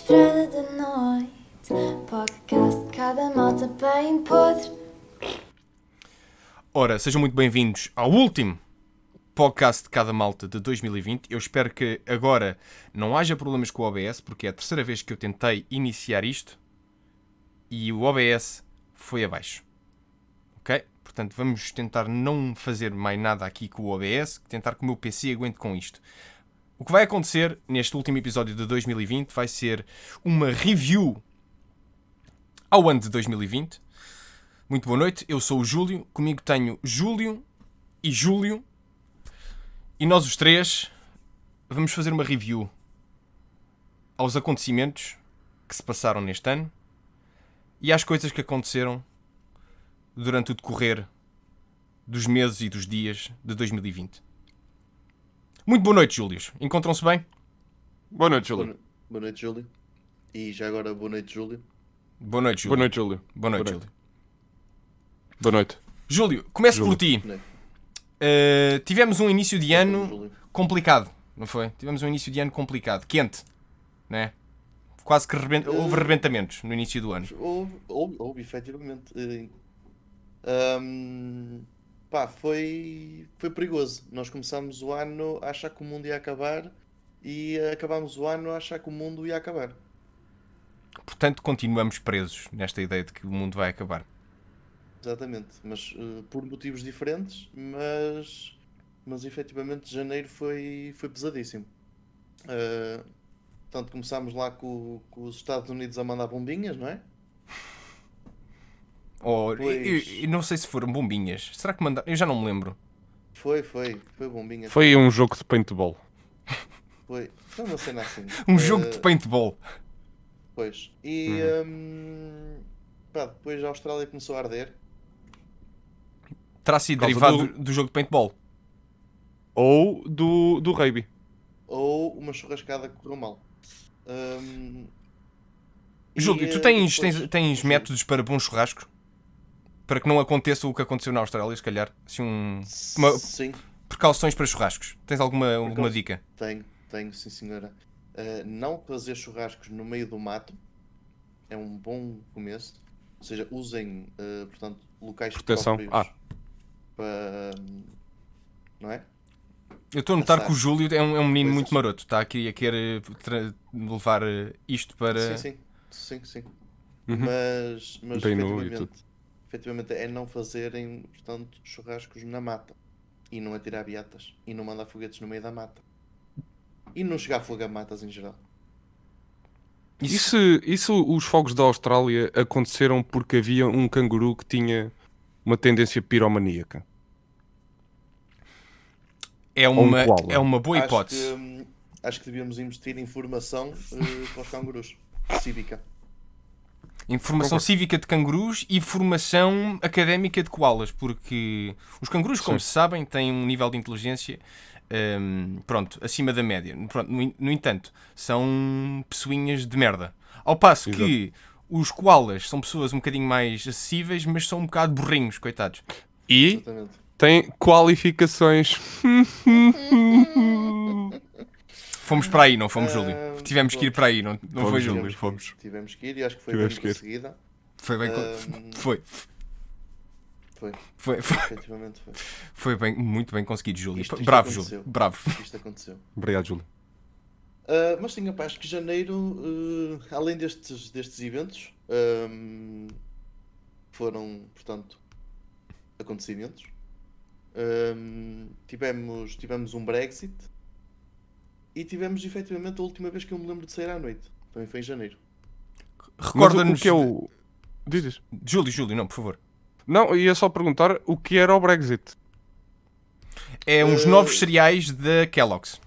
véspera de noite. Podcast de cada malta bem podre. Ora, sejam muito bem-vindos ao último podcast de cada malta de 2020. Eu espero que agora não haja problemas com o OBS, porque é a terceira vez que eu tentei iniciar isto e o OBS foi abaixo. Ok? Portanto, vamos tentar não fazer mais nada aqui com o OBS, tentar que o meu PC aguente com isto. O que vai acontecer neste último episódio de 2020 vai ser uma review ao ano de 2020. Muito boa noite, eu sou o Júlio, comigo tenho Júlio e Júlio, e nós os três vamos fazer uma review aos acontecimentos que se passaram neste ano e às coisas que aconteceram durante o decorrer dos meses e dos dias de 2020. Muito boa noite, Júlio. Encontram-se bem? Boa noite, Júlio. Boa, no- boa noite, Júlio. E já agora, boa noite, Júlio. Boa noite, Júlio. Boa noite, Júlio. Boa noite, Boa noite. Júlio. Boa noite. Júlio, começo Júlio. por ti. Boa noite, Uh, tivemos um início de ano Júlio. complicado, não foi? Tivemos um início de ano complicado, quente, né? Quase que reben- houve rebentamentos no início do ano. Houve, houve, houve, efetivamente. Eh, ahm, pá, foi, foi perigoso. Nós começámos o ano a achar que o mundo ia acabar e acabámos o ano a achar que o mundo ia acabar. Portanto, continuamos presos nesta ideia de que o mundo vai acabar. Exatamente. Mas eh, por motivos diferentes, mas, mas efetivamente janeiro foi, foi pesadíssimo. Eh, portanto, começámos lá com, com os Estados Unidos a mandar bombinhas, não é? Ou, Pois. e, e não sei se foram bombinhas. Será que mandaram? Eu já não me lembro. Foi, foi, foi bombinha. Foi um jogo de paintball. Foi, foi uma cena assim. Um Eh, jogo de paintball. Pois. E Uhum. hum, pá, depois a Austrália começou a arder. Terá sido derivado do- do... jogo de paintball. Ou do, do rugby. Ou uma churrascada que correu mal. E, Júlio, tu eh, tens, depois- tens, tens métodos para bons churrascos? Para que não aconteça o que aconteceu na Austrália, se calhar. Assim, um... uma- Sim, Precauções para churrascos. Tens alguma, alguma dica? tenho, tenho, sim senhora. Uh, não fazer churrascos no meio do mato é um bom começo. Ou seja, usem, uh, portanto, locais Proteção. próprios Ah. para. Não é? Eu estou a notar que o Júlio é um, é um menino muito maroto. Está aqui a querer tra- levar eh, isto para. Sim, sim, sim, sim. Uhum. Mas, mas Bem e efetivamente, é não fazerem, portanto, churrascos na mata. E não atirar beatas. E não mandar foguetes no meio da mata. E não chegar fogo a matas em geral. E se, e se os fogos da Austrália aconteceram porque havia um canguru que tinha uma tendência piromaníaca? É um uma, koala. é uma boa acho, hipótese. que, hum, acho que devíamos investir em formação eh, para os cangurus. Cívica. Informação Concordo. cívica de cangurus e formação académica de koalas, porque os cangurus, como Sim. se sabem, têm um nível de inteligência hum, pronto, acima da média. Pronto, no, no entanto, são pessoinhas de merda. Ao passo Exato. que os koalas são pessoas um bocadinho mais acessíveis, mas são um bocado burrinhos, coitados. E Exatamente. tem qualificações. Fomos para aí, não fomos, Júlio? Tivemos que ir para aí, não, não Fomos, foi, Júlio. Tivemos, fomos. que, tivemos que ir e acho que foi Tivemos bem conseguida. Foi bem. Hum, Foi, Foi, foi, foi, efetivamente foi. foi bem, muito bem conseguido, Júlio. Isto- isto Bravo, aconteceu. Júlio. Bravo. Isto aconteceu. Obrigado, Júlio. Uh, mas sim, rapaz, que janeiro, uh, além destes, destes eventos, um, foram, portanto, acontecimentos. Um, tivemos, tivemos um Brexit e tivemos efetivamente a última vez que eu me lembro de sair à noite. Também foi em janeiro. Recorda-nos. o que é o. Dizes? Júlio, Júlio, não, por favor. Não, ia só perguntar o que era o Brexit. É uns Eh, novos cereais da Kellogg's.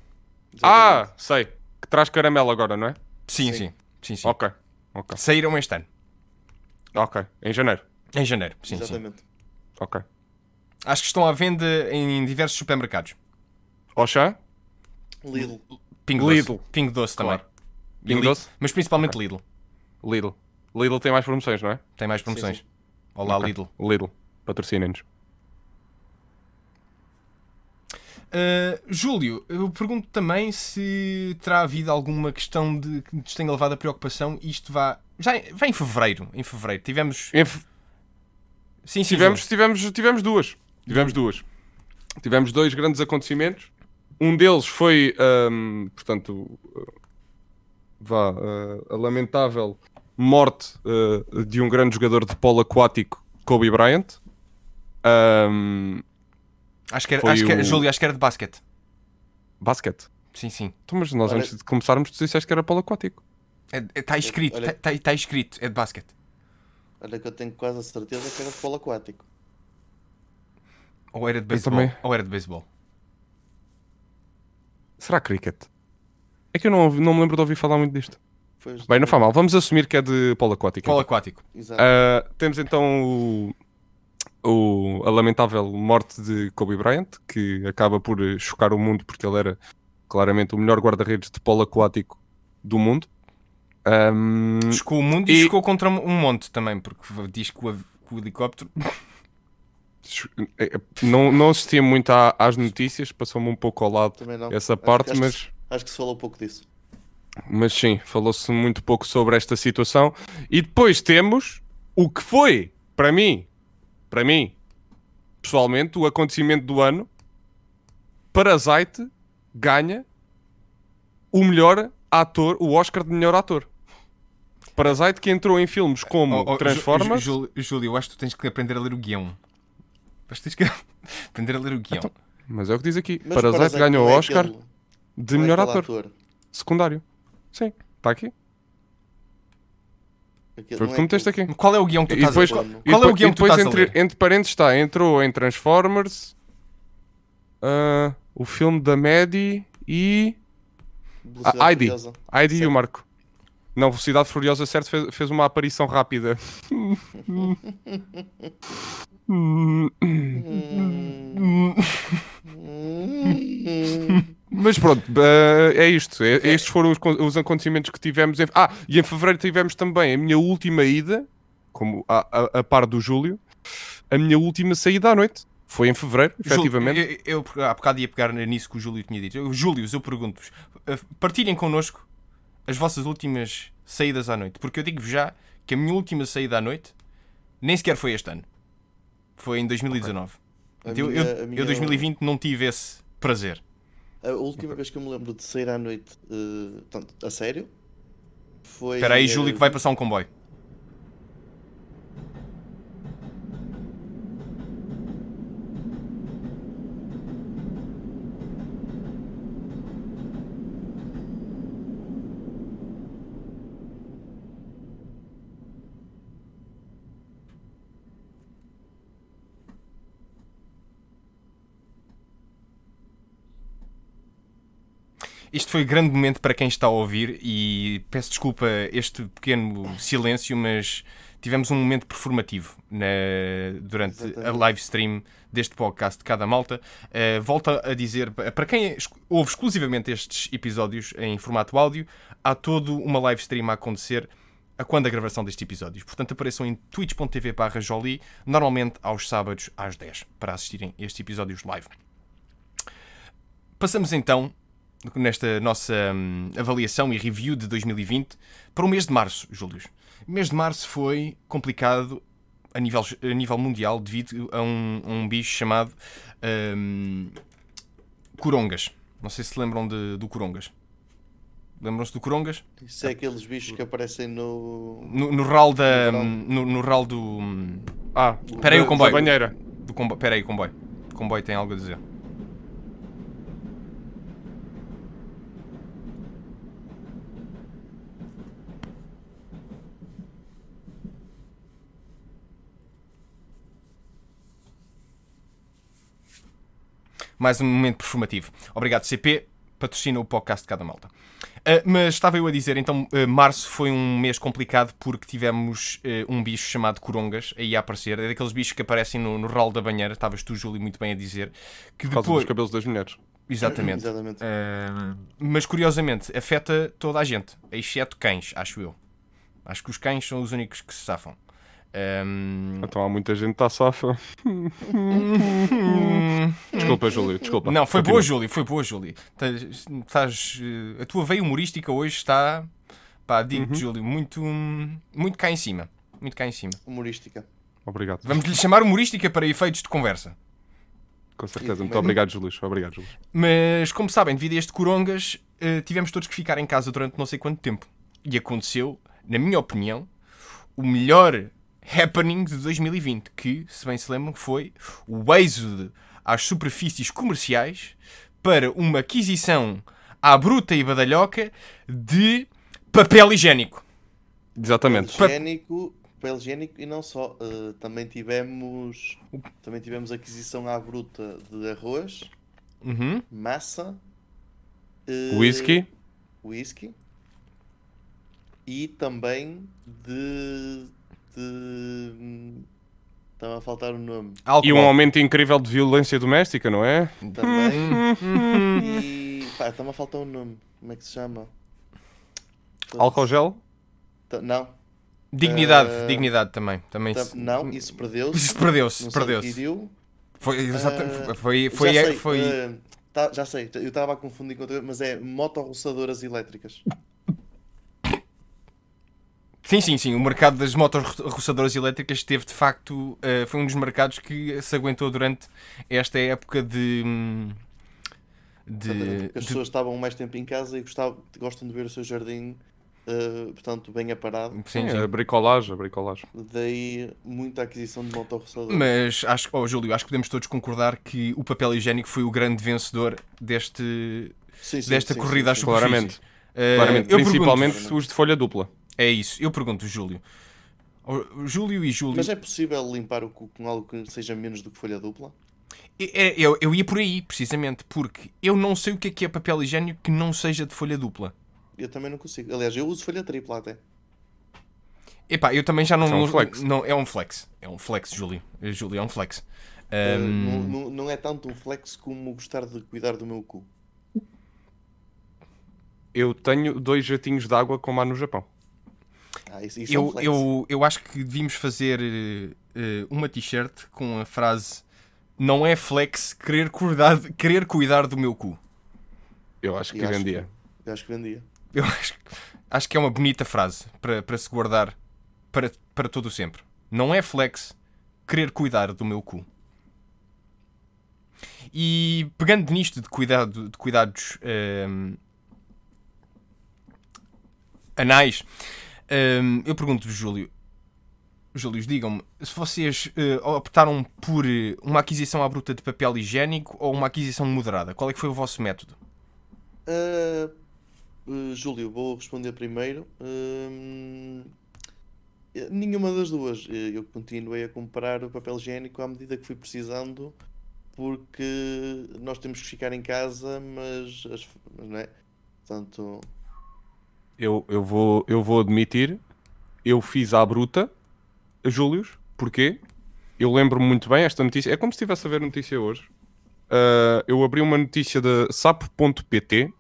Ah, sei. Que traz caramelo agora, não é? Sim, sim. Sim. Sim, sim. Ok. Ok. Saíram este ano. Ok. Em janeiro. Em janeiro. Sim, sim. Exatamente. Ok. Acho que estão à venda em diversos supermercados. Auchan? Lidl. Pingo Lidl. Doce. Pingo Doce também. Claro. Pingo Lidl- Doce? Mas principalmente Lidl. Lidl. Lidl tem mais promoções, não é? Tem mais promoções. sim. Olá, Ok. Lidl. Lidl. Patrocinem-nos. Uh, Júlio, eu pergunto também se terá havido alguma questão de que nos tenha levado a preocupação. Isto vá. Já vai em fevereiro. Em fevereiro. Tivemos. Em fe- Sim, sim. tivemos, tivemos, tivemos duas. Tivemos duas. Tivemos dois grandes acontecimentos. Um deles foi, ahm, portanto, uh, vá, uh, a lamentável morte uh, de um grande jogador de polo aquático, Kobe Bryant. Ahm, Acho que era, acho que era- o- Júlio, acho que era de basquete. basquete. Sim, sim. Então, mas nós Olha- antes de começarmos, tu disseste que era polo aquático. Está escrito. Olha- Está tá, escrito. É de basquete. Olha que eu tenho quase a certeza que era de polo aquático. Ou era de beisebol. também. Ou era de beisebol. Será cricket? É que eu não, ouvi- não me lembro de ouvir falar muito disto. Foi Bem, não faz mal. Vamos assumir que é de polo aquático. Polo então. aquático. Exato. Ah, temos então o, o- a lamentável morte de Kobe Bryant, que acaba por eh, chocar o mundo porque ele era claramente o melhor guarda-redes de polo aquático do mundo. Ahm, Chocou o mundo e, E- chocou contra um monte também, porque diz que o, que o helicóptero. Eh, eh, não, não assistia muito à- às notícias, passou-me um pouco ao lado essa Acho- parte, acho que mas. se- Acho que se falou um pouco disso. Mas sim, falou-se muito pouco sobre esta situação. E depois temos o que foi, para mim, para mim, pessoalmente, o acontecimento do ano. Parasite ganha o melhor ator, o Oscar de melhor ator. Parasite que entrou em filmes como Oh, oh, Transformers. Júlio, eu acho que tu tens que aprender a ler o guião. Mas tens que aprender a ler o guião. Então, Mas é o que diz aqui. Mas Parasite, Parasite ganhou o é Oscar aquele- de não é melhor aquele ator. Secundário. Sim, está aqui. Foi o que tu é meteste aqui. Qual é o guião que tu E estás depois, a ler? Qual é o guião que tu estás a entre, ler? entre parênteses está, entrou em Transformers, ah, o filme da Maddie e Velocidade a Heidi. Furiosa. E o Marco. Não, Velocidade Furiosa, certo, fez, fez uma aparição rápida. Mas pronto, ah, é isto. É- estes foram os, con- os acontecimentos que tivemos. Em... Ah, e em fevereiro tivemos também a minha última ida, como a, a, a par do Júlio, a minha última saída à noite. Foi em fevereiro, Júlio, efetivamente. Eu, eu há bocado ia pegar nisso que o Júlio tinha dito. Eu, Júlio, eu pergunto-vos, eh, partilhem connosco as vossas últimas saídas à noite. Porque eu digo-vos já que a minha última saída à noite nem sequer foi este ano. Foi em 2019. A Eu, minha- eu, a eu minha- 2020 não tive esse prazer. A última vez que eu me lembro de sair à noite, portanto, a sério, foi. Espera aí, Júlio, que vai passar um comboio. Isto foi um grande momento para quem está a ouvir e peço desculpa este pequeno silêncio, mas tivemos um momento performativo na- durante a Exatamente. live stream deste podcast de Cada Malta. Uh, volta a dizer, para quem ouve exclusivamente estes episódios em formato áudio, há todo uma live stream a acontecer a quando a gravação destes episódios. Portanto, apareçam em twitch.tv barra Jolie, normalmente aos sábados às 10, para assistirem a estes episódios live. Passamos então, nesta nossa hum, avaliação e review de 2020, para o mês de março, Júlio. O mês de março foi complicado a nível, a nível mundial devido a um, a um bicho chamado hum, Corongas. Não sei se lembram de, do Corongas. Lembram-se do Corongas? Isso é aqueles bichos que aparecem no. No, no RAL da. No hum, No, RAL do. Ah, Espera aí, o comboio. da banheira. do comboio. Espera aí, comboio. O comboio tem algo a dizer. Mais um momento performativo. Obrigado, CP. Patrocina o podcast de cada malta. Uh, mas estava eu a dizer, então, uh, março foi um mês complicado porque tivemos uh, um bicho chamado Corongas aí a aparecer. É daqueles bichos que aparecem no, no ralo da banheira. Estavas tu, Júlio, muito bem a dizer. Que Por causa depois... dos cabelos das mulheres. Exatamente. Exatamente. Uh, mas curiosamente afeta toda a gente, exceto cães, acho eu. Acho que os cães são os únicos que se safam. Ahm, Então há muita gente que está safa. Desculpa, Júlio, desculpa. Não, foi Continua. boa, Júlio, foi boa, Júlio. Eh, a tua veia humorística hoje está, pá, Uhum. digo Júlio, muito, muito cá em cima. Muito cá em cima. Humorística. Obrigado. Vamos lhe chamar humorística para efeitos de conversa. Com certeza. Muito obrigado, Júlio. Obrigado, Júlio. Mas, como sabem, devido a este corongas, eh, tivemos todos que ficar em casa durante não sei quanto tempo. E aconteceu, na minha opinião, o melhor happening de 2020, que, se bem se lembram, foi o êxodo às superfícies comerciais para uma aquisição à bruta e badalhoca de papel higiênico. Exatamente. Papel higiênico, papel higiênico e não só. uh, também tivemos também tivemos aquisição à bruta de arroz, Uhum. massa, uh, Whisky. whisky e também de. De. Estava a faltar o nome. Álcool. E um aumento incrível de violência doméstica, não é? Também. e. pá, está-me a faltar o nome. Como é que se chama? Álcool gel? Não. Dignidade, Eh, dignidade também. também ta- se- Não, isso perdeu-se. Isso perdeu-se, perdeu-se. Foi, Eh, foi, foi, já sei, foi, eh, tá- já sei, eu estava a confundir com outra, mas é motorroçadoras elétricas. Sim, sim, sim. O mercado das motorroçadoras elétricas teve de facto. eh, foi um dos mercados que se aguentou durante esta época de. hum, de, as de- pessoas estavam mais tempo em casa e gostavam, gostam de ver o seu jardim, eh, portanto, bem aparado. sim, Sim, a bricolagem, a bricolagem. Daí muita aquisição de motorroçadoras. Mas acho, oh, Júlio, acho que podemos todos concordar que o papel higiênico foi o grande vencedor deste, Sim, sim, desta sim, corrida às sim, sim. superfícies. Claramente. Eh, Claramente. Principalmente pergunto, os de folha dupla. É isso, eu pergunto, Júlio. Júlio e Júlio. Mas é possível limpar o cu com algo que seja menos do que folha dupla? É, Eu, eu ia por aí, precisamente, porque eu não sei o que é que é papel higiênico que não seja de folha dupla. Eu também não consigo. Aliás, eu uso folha tripla até. Epá, eu também já não. É um uso- flex. Não, é um flex. É um flex, Júlio. Eh, Júlio, é um flex. Eh, Ahm, não, não- não é tanto um flex como gostar de cuidar do meu cu. Eu tenho dois jatinhos de água como há no Japão. Ah, isso, isso é um eu, eu, eu acho que devíamos fazer eh, uma t-shirt com a frase Não é flex querer cuidar, querer cuidar do meu cu. Eu acho que acho vendia. que- eu acho que vendia. Eu acho, acho que é uma bonita frase para, para se guardar para, para todo o sempre. Não é flex querer cuidar do meu cu. E pegando nisto de, cuidado, de cuidados ehm, anais, ehm, eu pergunto-vos, Júlio. Digam-me, se vocês eh, optaram por eh, uma aquisição à bruta de papel higiênico ou uma aquisição moderada, qual é que foi o vosso método? Eh, Júlio, vou responder primeiro. Nenhuma das duas. Eu continuei a comprar o papel higiênico à medida que fui precisando, porque nós temos que ficar em casa, mas, as- não é? Portanto, Eu, eu, vou, eu vou admitir, eu fiz à bruta, Július, porquê? Eu lembro-me muito bem esta notícia, é como se estivesse a ver notícia hoje. Ah, eu abri uma notícia da sapo.pt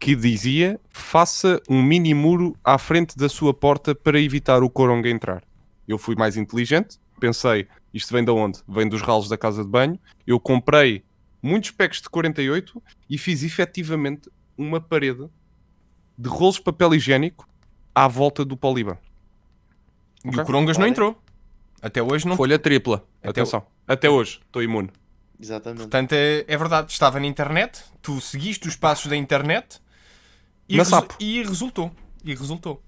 que dizia faça um mini muro à frente da sua porta para evitar o coronga entrar. Eu fui mais inteligente, pensei, isto vem de onde? Vem dos ralos da casa de banho. Eu comprei muitos packs de 48 e fiz efetivamente uma parede de rolos de papel higiênico à volta do poliban. E Ok. o Corongas não entrou. Até hoje não. Folha tripla. Até Atenção. Até hoje, estou imune. exatamente. Portanto, é, é verdade. Estava na internet, tu seguiste os passos da internet e, Na resu- sapo. e resultou. E resultou.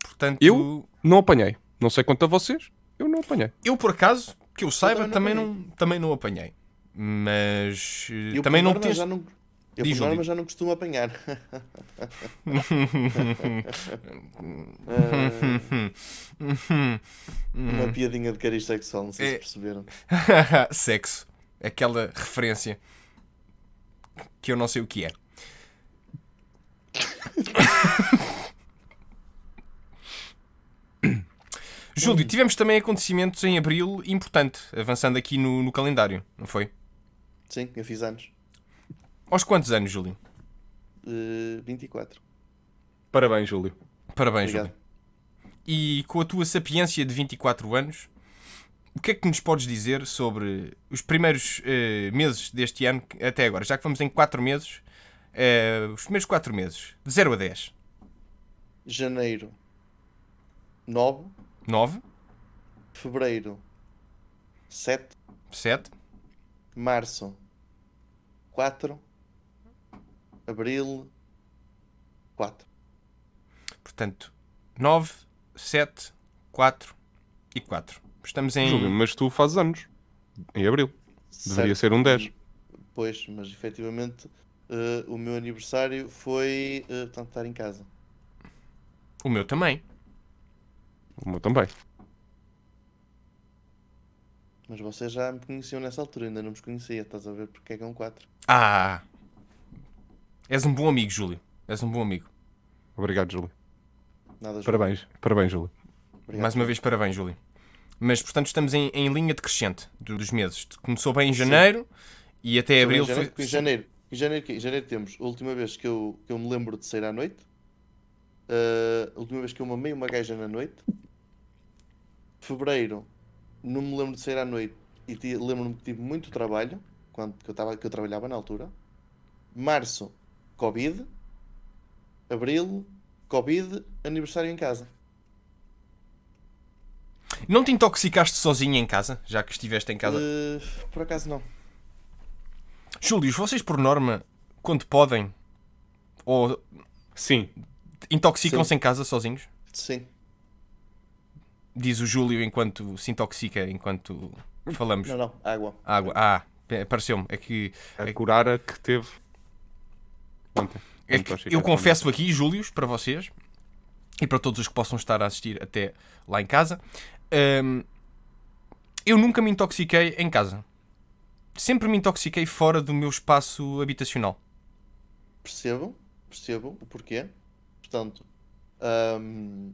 Portanto, Eu? Não apanhei. Não sei quanto a vocês, eu não apanhei. eu, por acaso, que eu saiba, também também não, não também não apanhei. Mas eh, Eu, também não já não, eu, Diz, por norma, já não costumo apanhar. Uma piadinha de cariz sexual, não sei É. se perceberam. Sexo. Aquela referência que eu não sei o que é. Júlio, tivemos também acontecimentos em abril importante, avançando aqui no, no calendário, não foi? Sim, eu fiz anos. Aos quantos anos, Júlio? Eh, 24. Parabéns, Júlio. Parabéns, Obrigado. Júlio. e com a tua sapiência de 24 anos, o que é que nos podes dizer sobre os primeiros eh, meses deste ano até agora? Já que vamos em 4 meses, eh, os primeiros 4 meses, de 0 a 10. Janeiro 9, 9, Fevereiro 7, 7, Março 4, Abril 4. portanto, 9, 7, 4 e 4. Estamos em. Júlio, mas tu fazes anos. Em abril. Deveria Certo. ser um 10. Pois, mas efetivamente eh, o meu aniversário foi eh, portanto, estar em casa. O meu também. O meu também. Mas vocês já me conheciam nessa altura, ainda não me conhecia, estás a ver porque é que é um 4. Ah! És um bom amigo, Júlio. És um bom amigo. Obrigado, Júlio. Nada João. Parabéns. Parabéns, Júlio. Obrigado. Mais uma vez, parabéns, Júlio. Mas, portanto, estamos em, em linha decrescente do- dos meses. Começou bem em janeiro e até em abril janeiro, foi. em janeiro, em janeiro, em janeiro temos a última vez que eu, que eu me lembro de sair à noite. eh, a última vez que eu mamei uma gaja na noite. Fevereiro, não me lembro de sair à noite e lembro-me que tive muito trabalho quando que eu, tava, que eu trabalhava na altura. Março, Covid. Abril, Covid, aniversário em casa. Não te intoxicaste sozinho em casa, já que estiveste em casa? Eh, por acaso não. Júlios, vocês por norma, quando podem, ou Sim. intoxicam-se em casa sozinhos? Sim. Diz o Júlio enquanto se intoxica, enquanto falamos. Não, não. Água. Água. Ah, é, pareceu-me. É que, A curara que teve. Ontem. é eu confesso aqui, Júlios, para vocês e para todos os que possam estar a assistir até lá em casa, hum, eu nunca me intoxiquei em casa. Sempre me intoxiquei fora do meu espaço habitacional. Percebo, percebo o porquê. Portanto, ahm,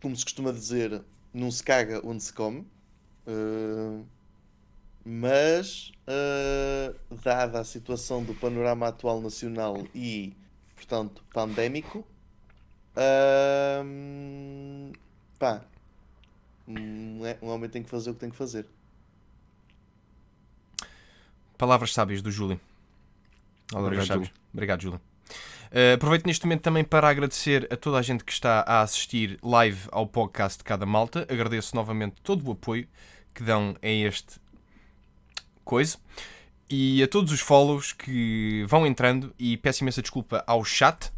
como se costuma dizer, não se caga onde se come. Ah, mas, ah, dada a situação do panorama atual nacional e, portanto, pandémico, ahm, pá, um, é- um homem tem que fazer o que tem que fazer. Palavras sábias do Júlio. Obrigado, sábias. Júlio. Obrigado, Júlio. Uh, aproveito neste momento também para agradecer a toda a gente que está a assistir live ao podcast de Cada Malta. Agradeço novamente todo o apoio que dão a este coisa. E a todos os follows que vão entrando. E peço imensa desculpa ao chat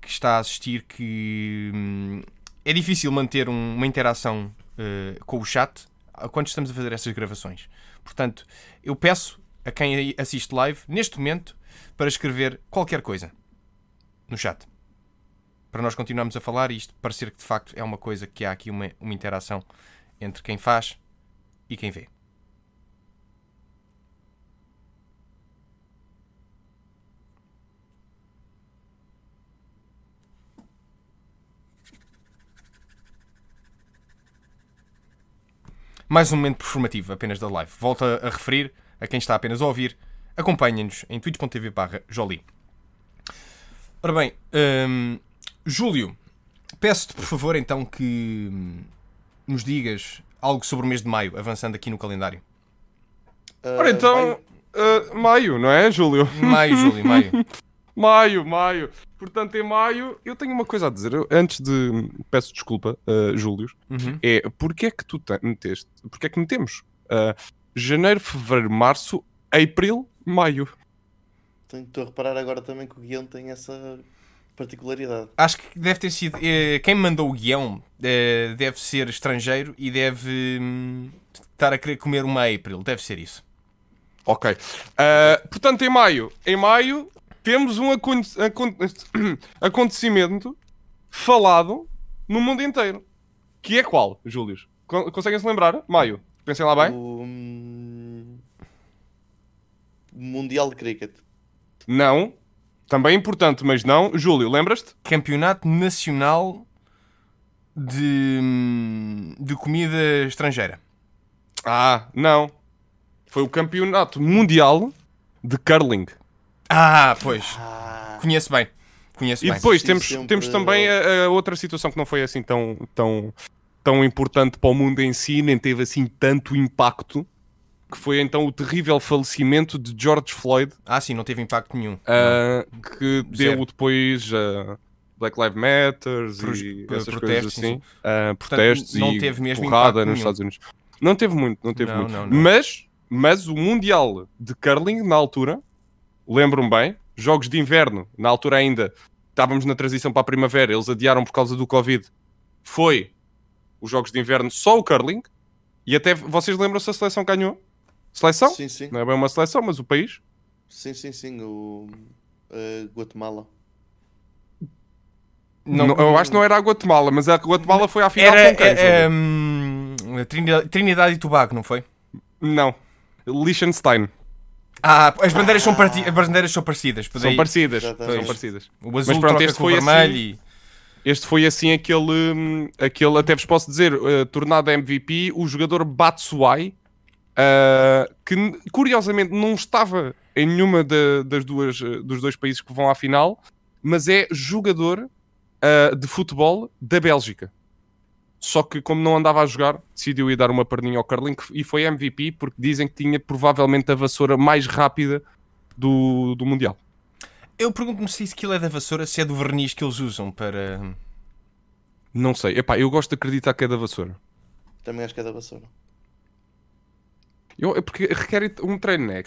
que está a assistir, que hum, é difícil manter um- uma interação uh, com o chat quando estamos a fazer essas gravações. Portanto, eu peço a quem assiste live, neste momento, para escrever qualquer coisa no chat. Para nós continuarmos a falar e isto parecer que de facto é uma coisa que há aqui uma, uma interação entre quem faz e quem vê. Mais um momento performativo apenas da live. Volto a referir a quem está apenas a ouvir. Acompanhem-nos em twitch.tv barra Jolie. Ora bem, hum, Júlio, peço-te por favor então que nos digas algo sobre o mês de maio, avançando aqui no calendário. Ah, Ora então, vai- ah, maio, não é, Júlio? Maio, Júlio, maio. Maio, maio. Portanto, em maio, eu tenho uma coisa a dizer. Eu, antes de. Peço desculpa, uh, Júlio. Uhum. É porque é que tu te- meteste? Porque é que metemos? uh, janeiro, fevereiro, março, abril, maio. Tenho- Estou a reparar agora também que o guião tem essa particularidade. Acho que deve ter sido. eh, quem me mandou o guião eh, deve ser estrangeiro e deve hum, estar a querer comer uma April. Deve ser isso. Ok. Uh, portanto, em maio, em maio temos um acon- acon- acontecimento falado no mundo inteiro. Que é qual, Júlio? Con- Conseguem-se lembrar? Maio. Pensem lá bem. O hum, Mundial de Cricket. Não. Também importante, mas não. Júlio, lembras-te? Campeonato Nacional de, hum, de Comida Estrangeira. Ah, não. Foi o campeonato mundial de curling. Ah, pois. Ah, Conheço bem. Conheço E bem. depois temos, sempre- temos também a, a outra situação que não foi assim tão, tão, tão importante para o mundo em si, nem teve assim tanto impacto, que foi então o terrível falecimento de George Floyd, Ah, sim, não teve impacto nenhum. ah, que Zero. deu depois a Black Lives Matter e essas protestos, coisas sim, assim, sim. ah, protestos não e teve mesmo porrada nos nenhum. Estados Unidos. Não teve muito, não teve Não, muito. não, não. Mas, mas o Mundial de Curling, na altura, lembro-me bem, Jogos de Inverno, na altura ainda estávamos na transição para a primavera, eles adiaram por causa do Covid. Foi os Jogos de Inverno só o Curling, e até vocês lembram-se a seleção ganhou? Seleção? Sim, sim. Não é bem uma seleção, mas o país. Sim, sim, sim. O uh, Guatemala. Não, eu acho que não era a Guatemala, mas a Guatemala foi à final Era com quem? é, é, hum, Trinidade, Trinidade e Tobago, não foi? Não. Liechtenstein. Ah, as bandeiras são, parti- as bandeiras são parecidas. São parecidas. São parecidas. O azul Mas pronto, este foi vermelho assim- e... Este foi assim aquele, hum, aquele até vos posso dizer, uh, tornado MVP, o jogador Batsuai, uh, que n- curiosamente não estava em nenhuma da- das duas, uh, dos dois países que vão à final, mas é jogador de futebol da Bélgica. Só que como não andava a jogar, decidiu ir dar uma perninha ao curling e foi MVP porque dizem que tinha provavelmente a vassoura mais rápida do, do Mundial. Eu pergunto-me se aquilo é da vassoura, se é do verniz que eles usam para... Não sei. Epá, eu gosto de acreditar que é da vassoura. Também acho que é da vassoura. Eu, é porque requer um treino, né?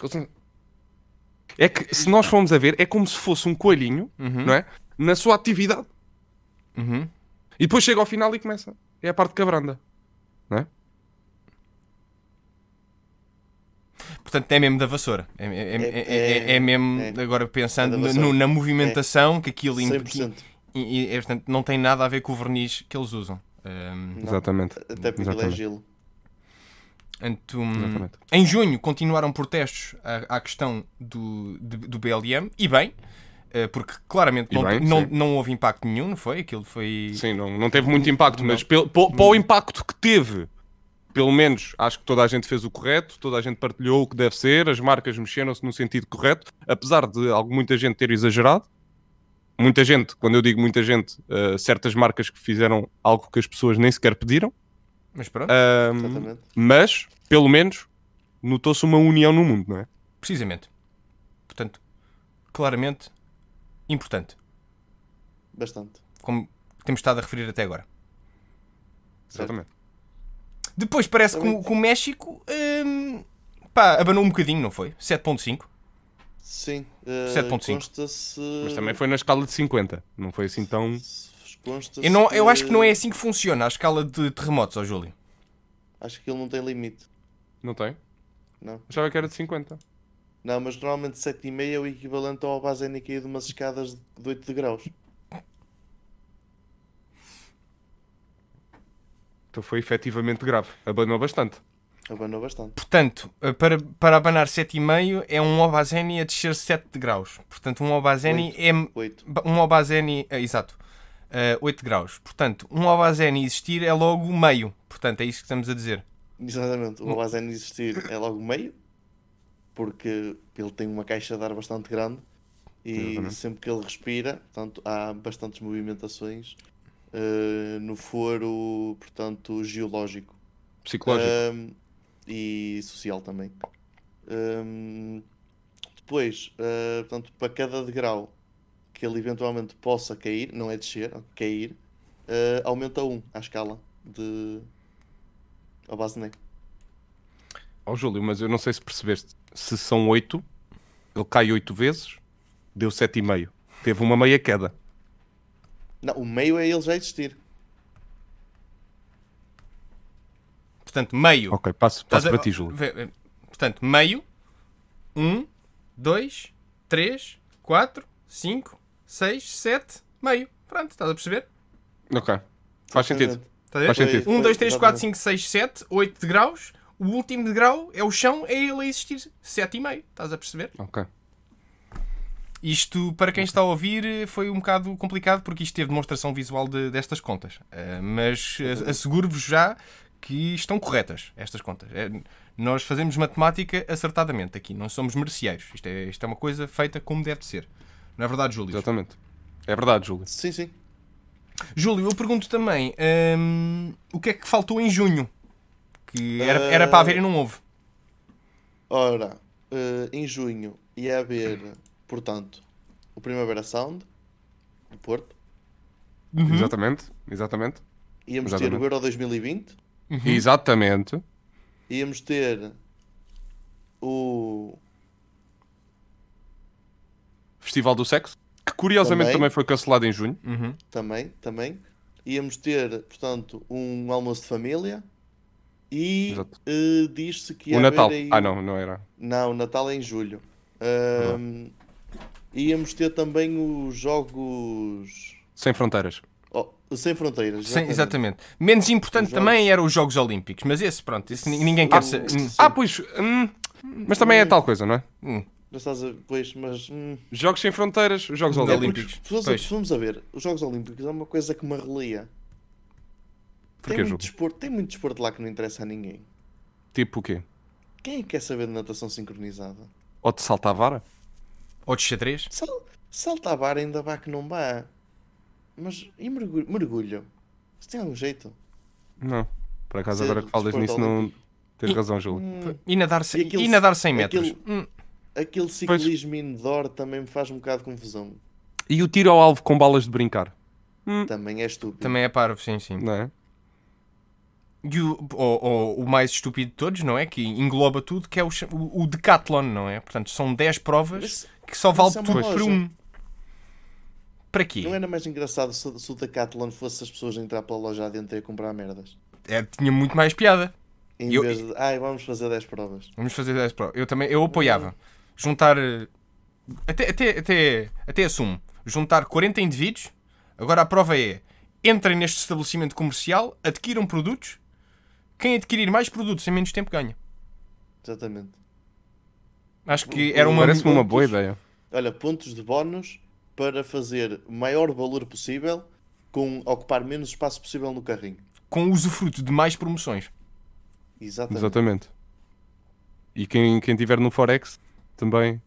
É que se nós formos a ver, é como se fosse um coelhinho, Uhum, não é? Na sua atividade. uhum. E depois chega ao final e começa. É a parte cabranda. Portanto, é mesmo da vassoura. É, é, é, é, é- é mesmo, é. agora pensando É no- na movimentação, que aquilo... imp- 100%. E, e, é, portanto, não tem nada a ver com o verniz que eles usam. Hum, Não. Exatamente. Até porque ele é gelo. hum, Exatamente. em junho continuaram protestos à, à questão do, de- do BLM, e bem, eh, porque claramente não, bem, não, não houve impacto nenhum, não foi? Aquilo foi... Sim, não, não teve muito impacto, mas pel- po- para o impacto que teve, pelo menos acho que toda a gente fez o correto, toda a gente partilhou o que deve ser, as marcas mexeram-se no sentido correto, apesar de algo- muita gente ter exagerado. Muita gente, quando eu digo muita gente, uh, certas marcas que fizeram algo que as pessoas nem sequer pediram, Mas pronto, um, Exatamente. mas pelo menos notou-se uma união no mundo, não é? precisamente. Portanto, claramente importante, Bastante. como temos estado a referir até agora. Exatamente. Depois parece que, o- que o México hum, pá, abanou um bocadinho, não foi? 7.5. Sim. eh, 7.5. Consta-se. Mas também foi na escala de 50, não foi assim tão. Eu, não, eu acho que não é assim que funciona a escala de terremotos, ó Júlio. Acho que ele não tem limite. Não tem? Não. Achava que era de 50. Não, mas normalmente 7,5 é o equivalente ao Bazeni cair de umas escadas de 8 de graus. Então foi efetivamente grave. Abanou bastante. Abanou bastante. Portanto, eh, para, para abanar 7,5 é um Obazeni a descer 7 graus. Portanto, um Obazeni é. 8. Um Obazeni. eh, exato. eh, 8 graus. Portanto, um Obazeni existir é logo meio. Portanto, é isso que estamos a dizer. Exatamente. O Bazeni existir é logo meio. Porque ele tem uma caixa de ar bastante grande. E sempre que ele respira, portanto, há bastantes movimentações eh, no foro, portanto, geológico. Psicológico. Um, e social também. Um, depois, uh, portanto, para cada degrau que ele eventualmente possa cair, não é descer, cair, uh, aumenta um à escala de a base NEC. Ó Júlio, mas eu não sei se percebeste. Se são 8, ele cai 8 vezes, deu 7,5. Teve uma meia queda. Não, o meio é ele já existir. Portanto, meio. Ok, passo, passo a- para ti, Júlio. Vê- Portanto, meio. 1, 2, 3, 4, 5, 6, 7, meio. Pronto, estás a perceber? Ok. Faz sentido. Faz sentido. 1, 2, 3, 4, Exatamente. 5, 6, 7, 8 degraus. O último degrau é o chão, é ele a existir. 7,5. Estás a perceber? Ok. Isto, para quem está a ouvir, foi um bocado complicado porque isto teve demonstração visual de- destas contas. Eh, mas eh, asseguro-vos já que estão corretas estas contas. Eh, nós fazemos matemática acertadamente aqui, não somos merceeiros. Isto é, isto é uma coisa feita como deve de ser. Não é verdade, Júlio? Exatamente. É verdade, Júlio. Sim, sim. Júlio, eu pergunto também hum, o que é que faltou em junho? Que era, era para haver e não houve. Ora, eh, em junho ia haver, portanto, o Primavera Sound, do Porto. Exatamente, exatamente. Íamos ter Exatamente. o Euro 2020. Exatamente. Íamos ter o. Festival do Sexo, que curiosamente Também. também, foi cancelado em junho. Uhum. Também, também. Íamos ter, portanto, um almoço de família. E eh, diz-se que ia o Natal. haver aí... Ah, não, não era. Não, o Natal é em julho. Ahm, íamos ter também os jogos. Sem fronteiras. Oh, sem fronteiras. Sim, exatamente. Menos importante Os jogos- também eram os Jogos Olímpicos, mas esse, pronto, esse ni- ninguém quer Ah, sim. Ah, pois. hum, mas também é tal coisa, não é? Hum, Já estás a... Pois, mas. hum, Jogos sem fronteiras, Jogos Não, Olímpicos. Olímpicos. Vamos a ver, os Jogos Olímpicos é uma coisa que me relia. Porquê, Tem muito, desporto, tem muito desporto lá que não interessa a ninguém. Tipo o quê? Quem é que quer saber de natação sincronizada? Ou de saltar a vara? ou de xadrez. Sal, salta a bar ainda vá que não vá. Mas e mergulho? mergulho? Se tem algum jeito? Não. Por acaso, Ser agora que falas nisso, não. Tens E- razão, Júlio. Hum, E nadar, E aquele- e nadar 100 metros. aquele- Hum, aquele ciclismo indoor também me faz um bocado de confusão. E o tiro ao alvo com balas de brincar? Também é estúpido. também é parvo, sim, sim. Não é? E o, ou- ou o mais estúpido de todos, não é? Que engloba tudo, que é o, o, o decathlon, não é? Portanto, são 10 provas Mas que só vale é tudo por um. Para quê? não era mais engraçado se, se o Decathlon fosse as pessoas a entrar pela loja adentro e a comprar merdas? É, tinha muito mais piada. Em Eu- vez de, ai, vamos fazer 10 provas. Vamos fazer 10 provas. Eu também, eu apoiava. Juntar. Até, até, até, até assumo. Juntar 40 indivíduos. Agora a prova é: entrem neste estabelecimento comercial, adquiram produtos. Quem adquirir mais produtos em menos tempo ganha. Exatamente. Acho que era uma. Parece-me uma boa ideia. Olha, pontos de bónus para fazer o maior valor possível com ocupar menos espaço possível no carrinho. com usufruto de mais promoções. Exatamente. Exatamente. E quem, quem tiver no Forex também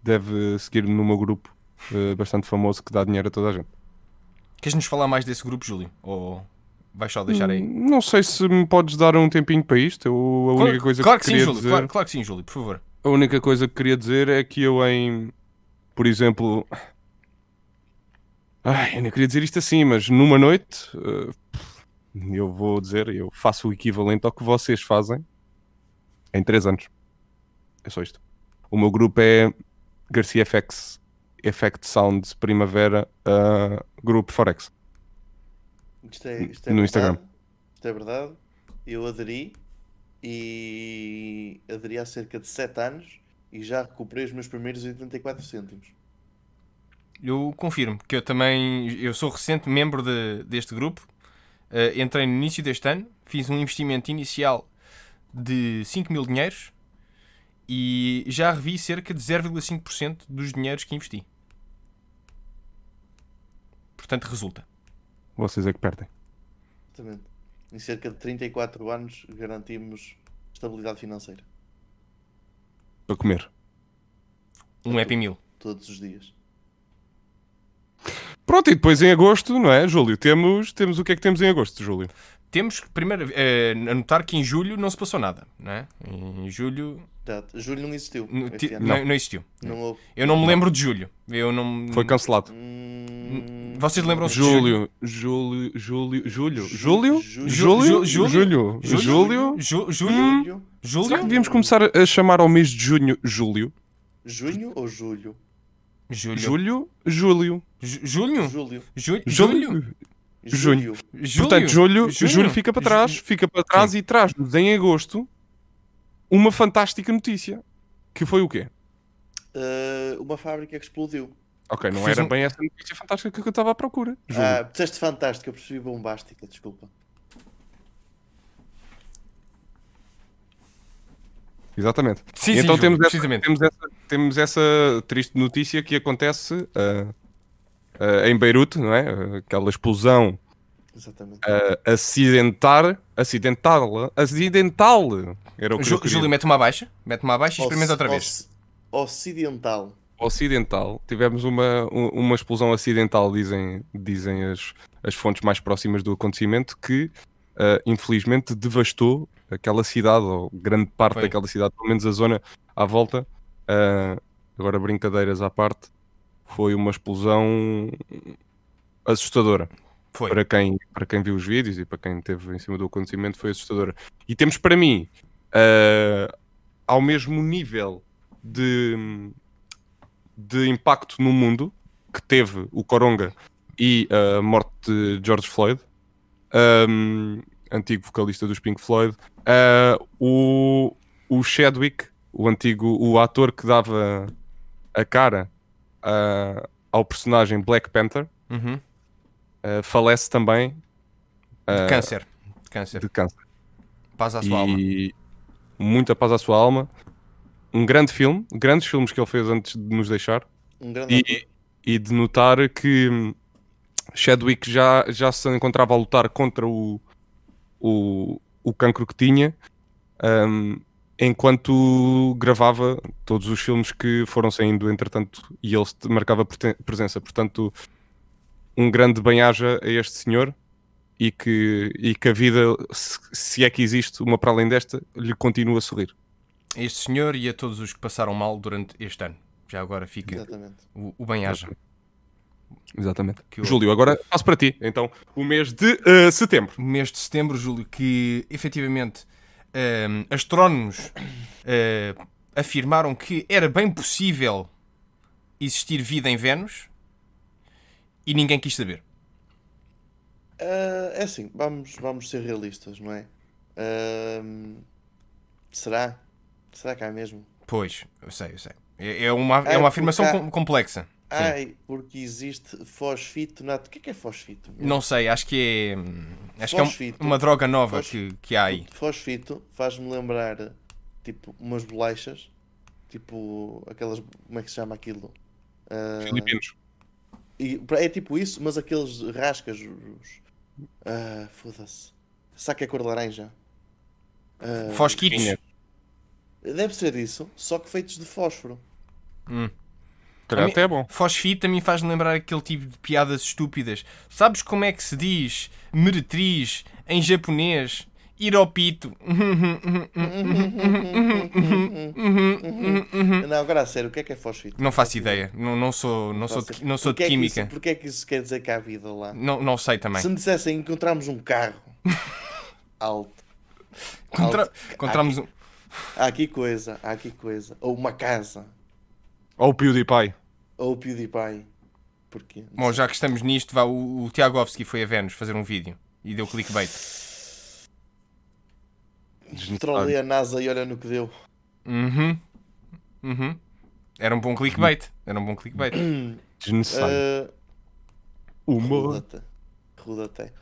deve seguir-me no meu grupo eh, bastante famoso que dá dinheiro a toda a gente. Queres-nos falar mais desse grupo, Júlio? Ou vais só deixar aí? Hum, Não sei se me podes dar um tempinho para isto. Eu, a única Claro, coisa claro que, que sim, queria Júlio. dizer, Claro, claro que sim, Júlio, por favor. a única coisa que queria dizer é que eu em, por exemplo, ai, eu não queria dizer isto assim, mas numa noite, eh, eu vou dizer, eu faço o equivalente ao que vocês fazem em 3 anos. É só isto. O meu grupo é Garcia FX, Effect Sound Primavera uh, Grupo Forex. Isto é, isto é No verdade. Instagram. Isto é verdade. Eu aderi e aderi há cerca de 7 anos e já recuperei os meus primeiros 84 cêntimos. Eu confirmo que eu também eu sou recente membro de- deste grupo. Eh, entrei no início deste ano, fiz um investimento inicial de 5 mil dinheiros e já revi cerca de 0,5% dos dinheiros que investi. Portanto, resulta. Vocês é que perdem. Exatamente. Em cerca de 34 anos garantimos estabilidade financeira. Para comer. Um Happy Meal. Todos os dias. Pronto, e depois em agosto, não é, Júlio? Temos, temos o que é que temos em agosto, Júlio? Temos que primeiro eh, anotar que em julho não se passou nada, não é? Em julho Exato. Julho não existiu. n- este ti- não, não existiu. Não houve. Eu não me lembro de julho. Eu não. Foi cancelado. Hum, Vocês lembram-se de julho? Júlio, Júlio, Júlio, Júlio, Ju- Júlio, Ju- Júlio, Ju- Júlio, Júlio? Júlio. Ju- julho? Julho? Julho? Será que devíamos começar a chamar ao mês de junho Júlio? Junho ou julho? Julho. Julho? Julho. Ju- Julho? Júlio. Junho. Julho? Portanto, Júlio, Júlio fica para trás, fica para trás e traz-nos em agosto uma fantástica notícia. Que foi o quê? Uh, uma fábrica que explodiu. Ok, não era um- bem essa notícia fantástica que eu estava à procura. Júlio. Ah, disseste fantástica, eu percebi bombástica, desculpa. Exatamente. Sim, sim, então Júlio, temos, essa, precisamente. temos, essa, temos essa triste notícia que acontece ah, ah, em Beirute, não é? Aquela explosão Exatamente. acidentar, acidental, acidental. Era o que Ju- eu queria. Júlio, mete uma baixa. Mete uma baixa e experimenta outra vez. oci- Ocidental. ocidental, tivemos uma, um- uma explosão acidental, dizem, dizem as, as fontes mais próximas do acontecimento, que ah, infelizmente devastou aquela cidade, ou grande parte Foi. daquela cidade, pelo menos a zona à volta. Ah, agora, brincadeiras à parte, foi uma explosão assustadora Foi. para quem, para quem viu os vídeos e para quem esteve em cima do acontecimento foi assustadora. E temos para mim, ah, ao mesmo nível de, de impacto no mundo que teve o Coronga e a morte de George Floyd, ahm, antigo vocalista dos Pink Floyd, ah, o, o Chadwick, o antigo o ator que dava a cara ah, ao personagem Black Panther, Uhum. Ah, falece também De ah, câncer. De câncer. de câncer. Paz à sua alma. E muita paz à sua alma. Um grande filme, grandes filmes que ele fez antes de nos deixar. Um grande. E, e de notar que Chadwick já, já se encontrava a lutar contra o, o, o cancro que tinha, hum, enquanto gravava todos os filmes que foram saindo, entretanto, e ele se- marcava presença. Portanto, um grande bem-aja a este senhor e que, e que a vida, se, se é que existe uma para além desta, lhe continua a sorrir. A Este senhor e a todos os que passaram mal durante este ano. Já agora fica Exatamente. o, o bem-aja. Exatamente. Que eu- Júlio, agora passo para ti. Então, o mês de eh, setembro. mês de setembro, Júlio, que efetivamente ehm, astrónomos eh, afirmaram que era bem possível existir vida em Vênus e ninguém quis saber. Ah, é assim, vamos, vamos ser realistas, não é? Ahm, será? Será que há mesmo? Pois, eu sei, eu sei. É, é uma, é Ah, uma afirmação há- com- complexa. Sim. Ai, porque existe fosfito na. O que é que é fosfito? Não sei, acho que é. Acho que é Fosfito. um- uma droga nova Fos- que, que há aí. Fosfito faz-me lembrar tipo umas bolachas, tipo aquelas. Como é que se chama aquilo? Ah, Filipinos. E, é tipo isso, mas aqueles rascas. Os, ah, foda-se. Sabe que é cor de laranja? Ah, Fosquitos. Deve ser isso, só que feitos de fósforo. Calhar mim- até é bom. Fosfito também faz lembrar aquele tipo de piadas estúpidas. Sabes como é que se diz meretriz em japonês? Iropito. Não, agora a sério, o que é que é fósfito? Não faço ideia. Não, não sou, não sou, de, não sou de é que química. isso- Porquê é que isso quer dizer que há vida lá? Não, não sei também. Se me dissessem encontramos um carro alto, Contra... alto, Encontramos um. há aqui coisa, há aqui coisa, ou uma casa, Ou o PewDiePie. ou o PewDiePie. Porquê? Bom, já que estamos nisto, vá, o, o Tiagovski foi a Vênus fazer um vídeo e deu clickbait. Trolei a NASA e olha no que deu. Uhum. Uhum. Era um bom clickbait. Era um bom clickbait. Desnecessário. Ah, Humor. rude até. Até.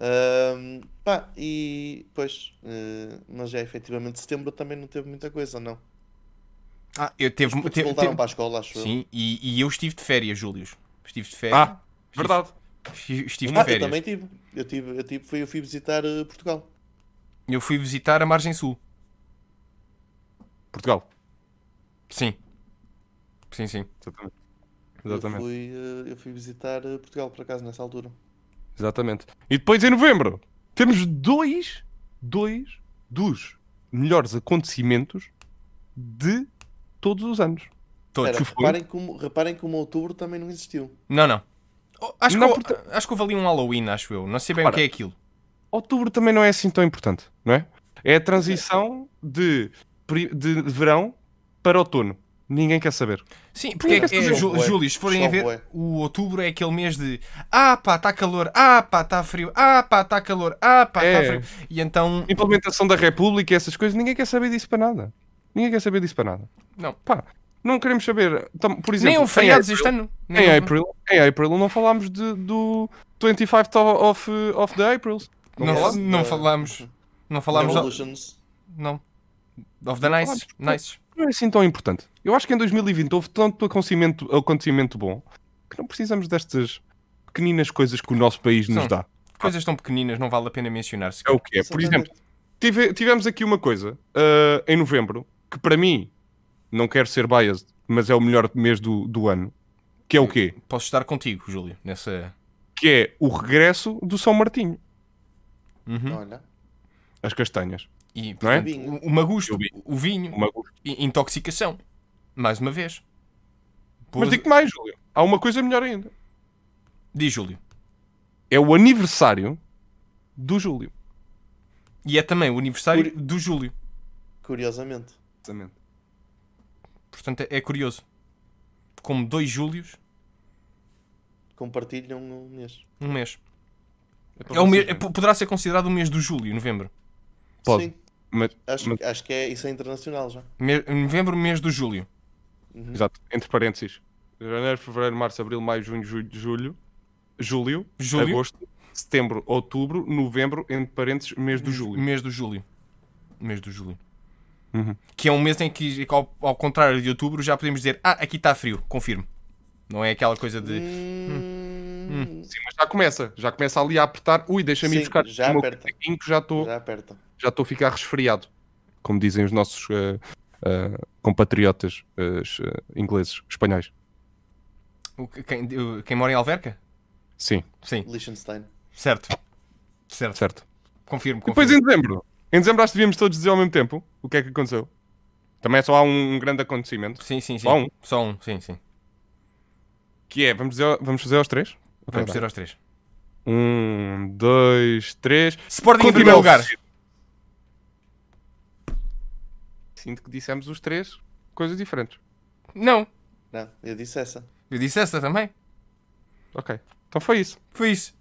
Ahm, pá, e pois, eh, mas já efetivamente setembro também não teve muita coisa, não. Ah, eu teve. Porque teve, voltaram teve- para a escola, acho eu. Sim, e, e eu estive de férias, Júlio. Estive de férias. Ah, verdade. Estive, estive Ah, de eu férias. também tive. Eu tive, eu tive, fui, eu fui visitar eh, Portugal. Eu fui visitar a Margem Sul. Portugal. Sim. Sim, sim. Exatamente. Eu Exatamente. fui, eh, eu fui visitar eh, Portugal por acaso nessa altura. Exatamente. E depois em novembro temos dois, dois dos melhores acontecimentos de todos os anos. Todos. Que foi? reparem, como, reparem como outubro também não existiu. Não, não. Oh, Acho, Não, que, porque- acho que houve ali um Halloween, acho eu. Não sei bem Repara. o que é aquilo. Outubro também não é assim tão importante, não é? É a transição de, de verão para outono. Ninguém quer saber. Sim, porque é, é, Jú- bué. Júlio, se forem a ver, o outubro é aquele mês de ah pá, está calor, ah pá, está frio, ah pá, está calor, ah pá, está É. frio. E então, Implementação da República e essas coisas, ninguém quer saber disso para nada. Ninguém quer saber disso para nada. não. Pá, não queremos saber. Tam- Por exemplo, Nem feriados April- este ano. Nem Em. April, em April não falámos de, do 25th of, of the Aprils. Não, fa- não uh, falámos. Não falámos. Revolutions. Não. Of the nice. Nice. Não é assim tão importante. Eu acho que em 2020 houve tanto acontecimento, acontecimento bom que não precisamos destas pequeninas coisas que o nosso país nos São. dá. Coisas tão pequeninas, não vale a pena mencionar. É o que é. Por exemplo, tive- tivemos aqui uma coisa ah, em novembro que para mim, não quero ser biased, mas é o melhor mês do, do ano. Que é o quê? Posso estar contigo, Júlio, nessa. Que é o regresso do São Martinho. Uhum. Olha. As castanhas. E Não é? o, o magusto, O vinho. o vinho, Uma- i- intoxicação. Mais uma vez. Mas digo mais, Júlio. Há uma coisa melhor ainda. Diz Júlio. É o aniversário do Júlio. E é também o aniversário Curi- do Júlio. Curiosamente. Exatamente. Portanto, é, é curioso. Como dois Júlios, Compartilham um mês. um mês. Para É o mês- é- poderá ser considerado o mês do Júlio, novembro. Pode. Sim. Mas, Acho, mas- acho que é, isso é internacional já. Me- novembro, mês do Júlio. Uhum. exato, entre parênteses. Janeiro, fevereiro, março, abril, maio, junho, julho, julho, julho, Júlio. agosto, setembro, outubro, novembro, entre parênteses, mês do Júlio. Mês do Júlio. Mês do Júlio. Uhum. Que é um mês em que, ao, ao contrário de outubro, já podemos dizer: Ah, aqui está frio, confirmo. Não é aquela coisa de. Hum, Sim, mas já começa, já começa ali a apertar. Ui, deixa-me ir buscar já o meu aperta. que já estou Já aperta. já estou a ficar resfriado, como dizem os nossos eh, eh, compatriotas eh, ingleses, espanhóis. Quem, o- quem mora em Alverca? Sim, Sim, Liechtenstein. certo. Certo. certo. Confirmo, Depois confirmo. em dezembro, em dezembro acho que devíamos todos dizer ao mesmo tempo o que é que aconteceu. Também só há um, um grande acontecimento, Sim, sim, sim. Só um? Só um, sim, sim. que é, vamos, dizer, vamos fazer aos três? Vamos dizer aos três. Um, dois, três. Sporting em Continua primeiro a lugar. Sinto que dissemos os três coisas diferentes. Não. Não, eu disse essa. Eu disse essa também. Ok, então foi isso. Foi isso.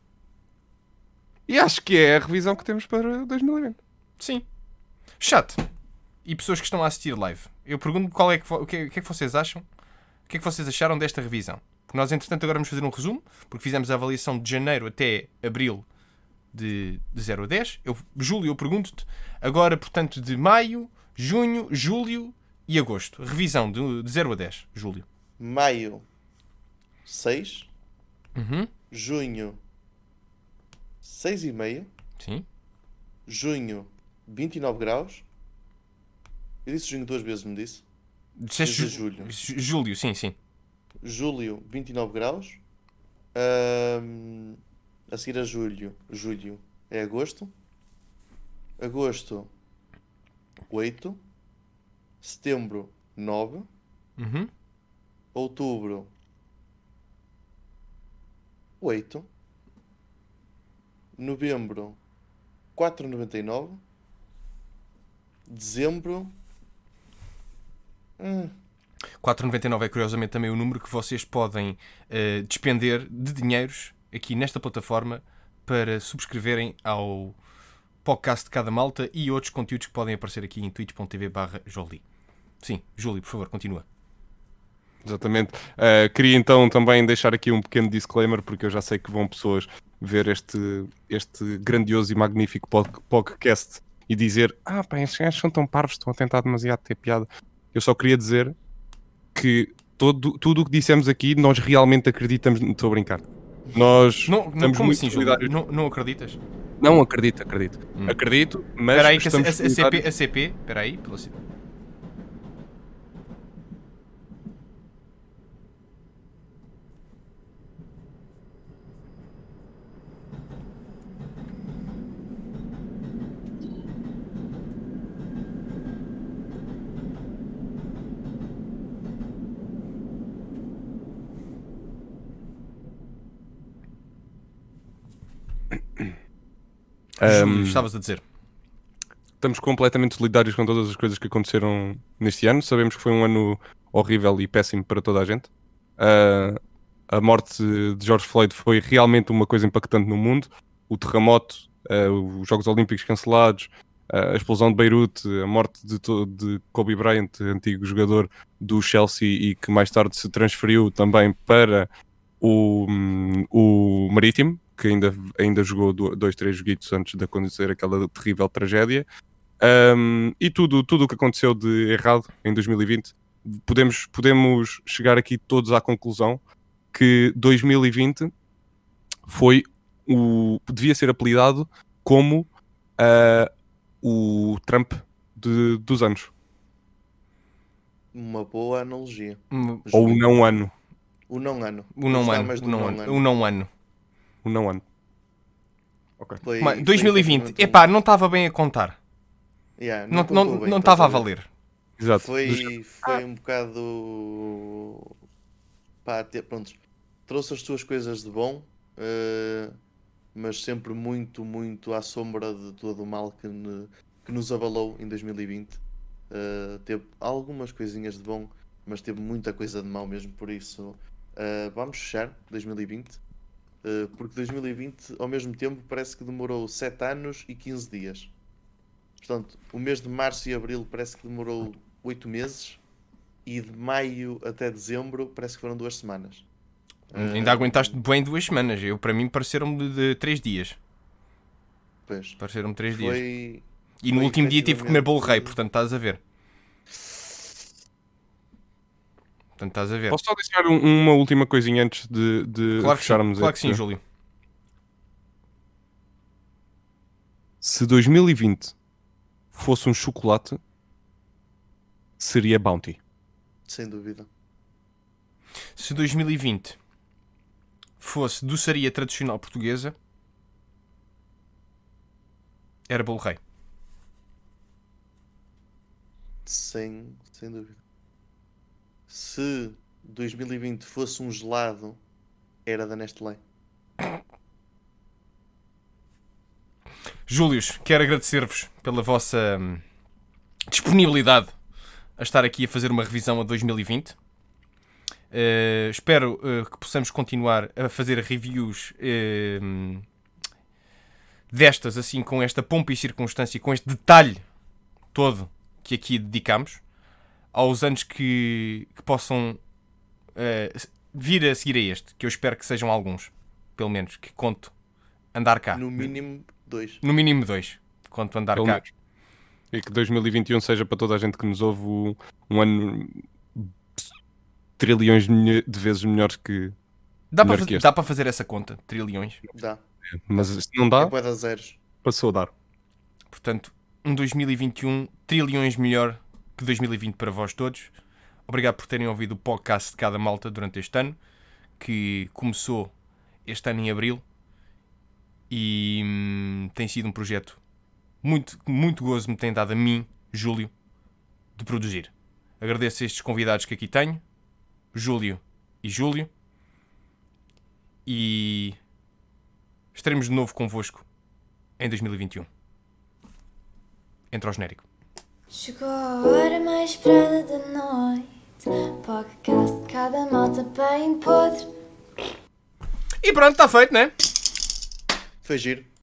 E acho que é a revisão que temos para 2020. Sim. Chat. E pessoas que estão a assistir live. Eu pergunto qual é que, o, que é, o que é que vocês acham? O que é que vocês acharam desta revisão? Nós, entretanto, agora vamos fazer um resumo, porque fizemos a avaliação de janeiro até abril de, de 0 a 10. Eu, Júlio, eu pergunto-te agora, portanto, de maio, junho, julho e agosto. Revisão de, de 0 a 10, Júlio. Maio 6. Uhum. Junho 6,5. Sim. Junho 29 graus. Eu disse junho duas vezes, me disse. Disseste ju- julho. ju- Júlio, sim, sim. Julho 29 graus. Ahm, a seguir a julho. Julho é agosto. Agosto 8. Setembro 9. Uhum. Outubro 8. Novembro 4,99. Dezembro. Hum, 4,99 é curiosamente também o número que vocês podem eh, despender de dinheiros aqui nesta plataforma para subscreverem ao podcast de cada malta e outros conteúdos que podem aparecer aqui em twitch.tv barra Jolie. Sim, Júlio, por favor, continua. Exatamente. Uh, queria então também deixar aqui um pequeno disclaimer, porque eu já sei que vão pessoas ver este, este grandioso e magnífico pod- podcast e dizer: Ah, pá, estes gajos são tão parvos, estão a tentar demasiado ter piada. Eu só queria dizer que todo, tudo o que dissemos aqui nós realmente acreditamos. Estou a brincar. Nós Não, não estamos muito assim, solidários. Não, não acreditas? Não acredito, acredito. Hum. Acredito, mas Espera aí, que a, a, a CP, a CP, espera aí, pela CP. Um, estavas a dizer. estamos completamente solidários com todas as coisas que aconteceram neste ano. Sabemos que foi um ano horrível e péssimo para toda a gente. Ah, a morte de George Floyd foi realmente uma coisa impactante no mundo. O terremoto, ah, os Jogos Olímpicos cancelados, ah, a explosão de Beirute, a morte de, de Kobe Bryant, antigo jogador do Chelsea e que mais tarde se transferiu também para o, hum, o Marítimo, que ainda, ainda jogou do- dois, três joguitos antes de acontecer aquela terrível tragédia. Um, e tudo tudo o que aconteceu de errado em 2020, podemos, podemos chegar aqui todos à conclusão que 2020 foi o. devia ser apelidado como ah, o Trump de- dos anos. uma boa analogia. Ou o não ano. O não ano. O não ano. O não ano. O não ano. O não ano. Foi- Mas foi 2020. efetivamente um- Epá, não estava bem a contar. Yeah, Não contou não não estava a valer. Exato. Foi, foi um bocado. Pá, te- pronto. Trouxe as suas coisas de bom, eh, mas sempre muito, muito à sombra de todo o mal que, ne- que nos abalou em 2020. Eh, teve algumas coisinhas de bom, mas teve muita coisa de mal mesmo. Por isso, eh, vamos fechar 2020. Eh, porque 2020, ao mesmo tempo, parece que demorou 7 anos e 15 dias. Portanto, o mês de março e abril parece que demorou 8 meses e de maio até dezembro parece que foram duas semanas. Ainda Ah, aguentaste bem duas semanas. Eu, para mim, pareceram-me de, de três dias. Pois. Pareceram-me três dias. Foi. E no foi último dia tive que comer bolo rei, portanto estás a ver. Portanto estás a ver. Posso só deixar um- uma última coisinha antes de, de Claro que sim, fecharmos claro que sim, Júlio. Se 2020 fosse um chocolate, seria Bounty. Sem dúvida. Se 2020 fosse doçaria tradicional portuguesa, era bolo rei. Sem, sem dúvida. Se 2020 fosse um gelado, era da Nestlé. Júlios, quero agradecer-vos pela vossa hum, disponibilidade a estar aqui a fazer uma revisão a 2020. Eh, espero eh, que possamos continuar a fazer reviews hum, destas, assim, com esta pompa e circunstância, com este detalhe todo que aqui dedicamos, aos anos que, que possam eh, vir a seguir a este, que eu espero que sejam alguns, pelo menos, que conto andar cá. No mínimo, dois. No mínimo dois. Conto andar Pelo cá. menos. E que 2021 seja para toda a gente que nos ouve um ano trilhões de vezes melhor que. Dá para, melhor faz- que este. dá para fazer essa conta? Trilhões. Dá. Mas se não É dá, da zeros. passou a dar. Portanto, um 2021 trilhões melhor que 2020 para vós todos. Obrigado por terem ouvido o podcast de cada malta durante este ano, que começou este ano em abril e hum, tem sido um projeto muito, muito gozo me tem dado a mim, Júlio, de produzir. Agradeço a estes convidados que aqui tenho, Júlio e Júlio, e estaremos de novo convosco em 2021. Entra ao genérico. Chegou a hora mais esperada da noite. Podcast de cada malta bem podre. E pronto, está feito, né? Foi giro.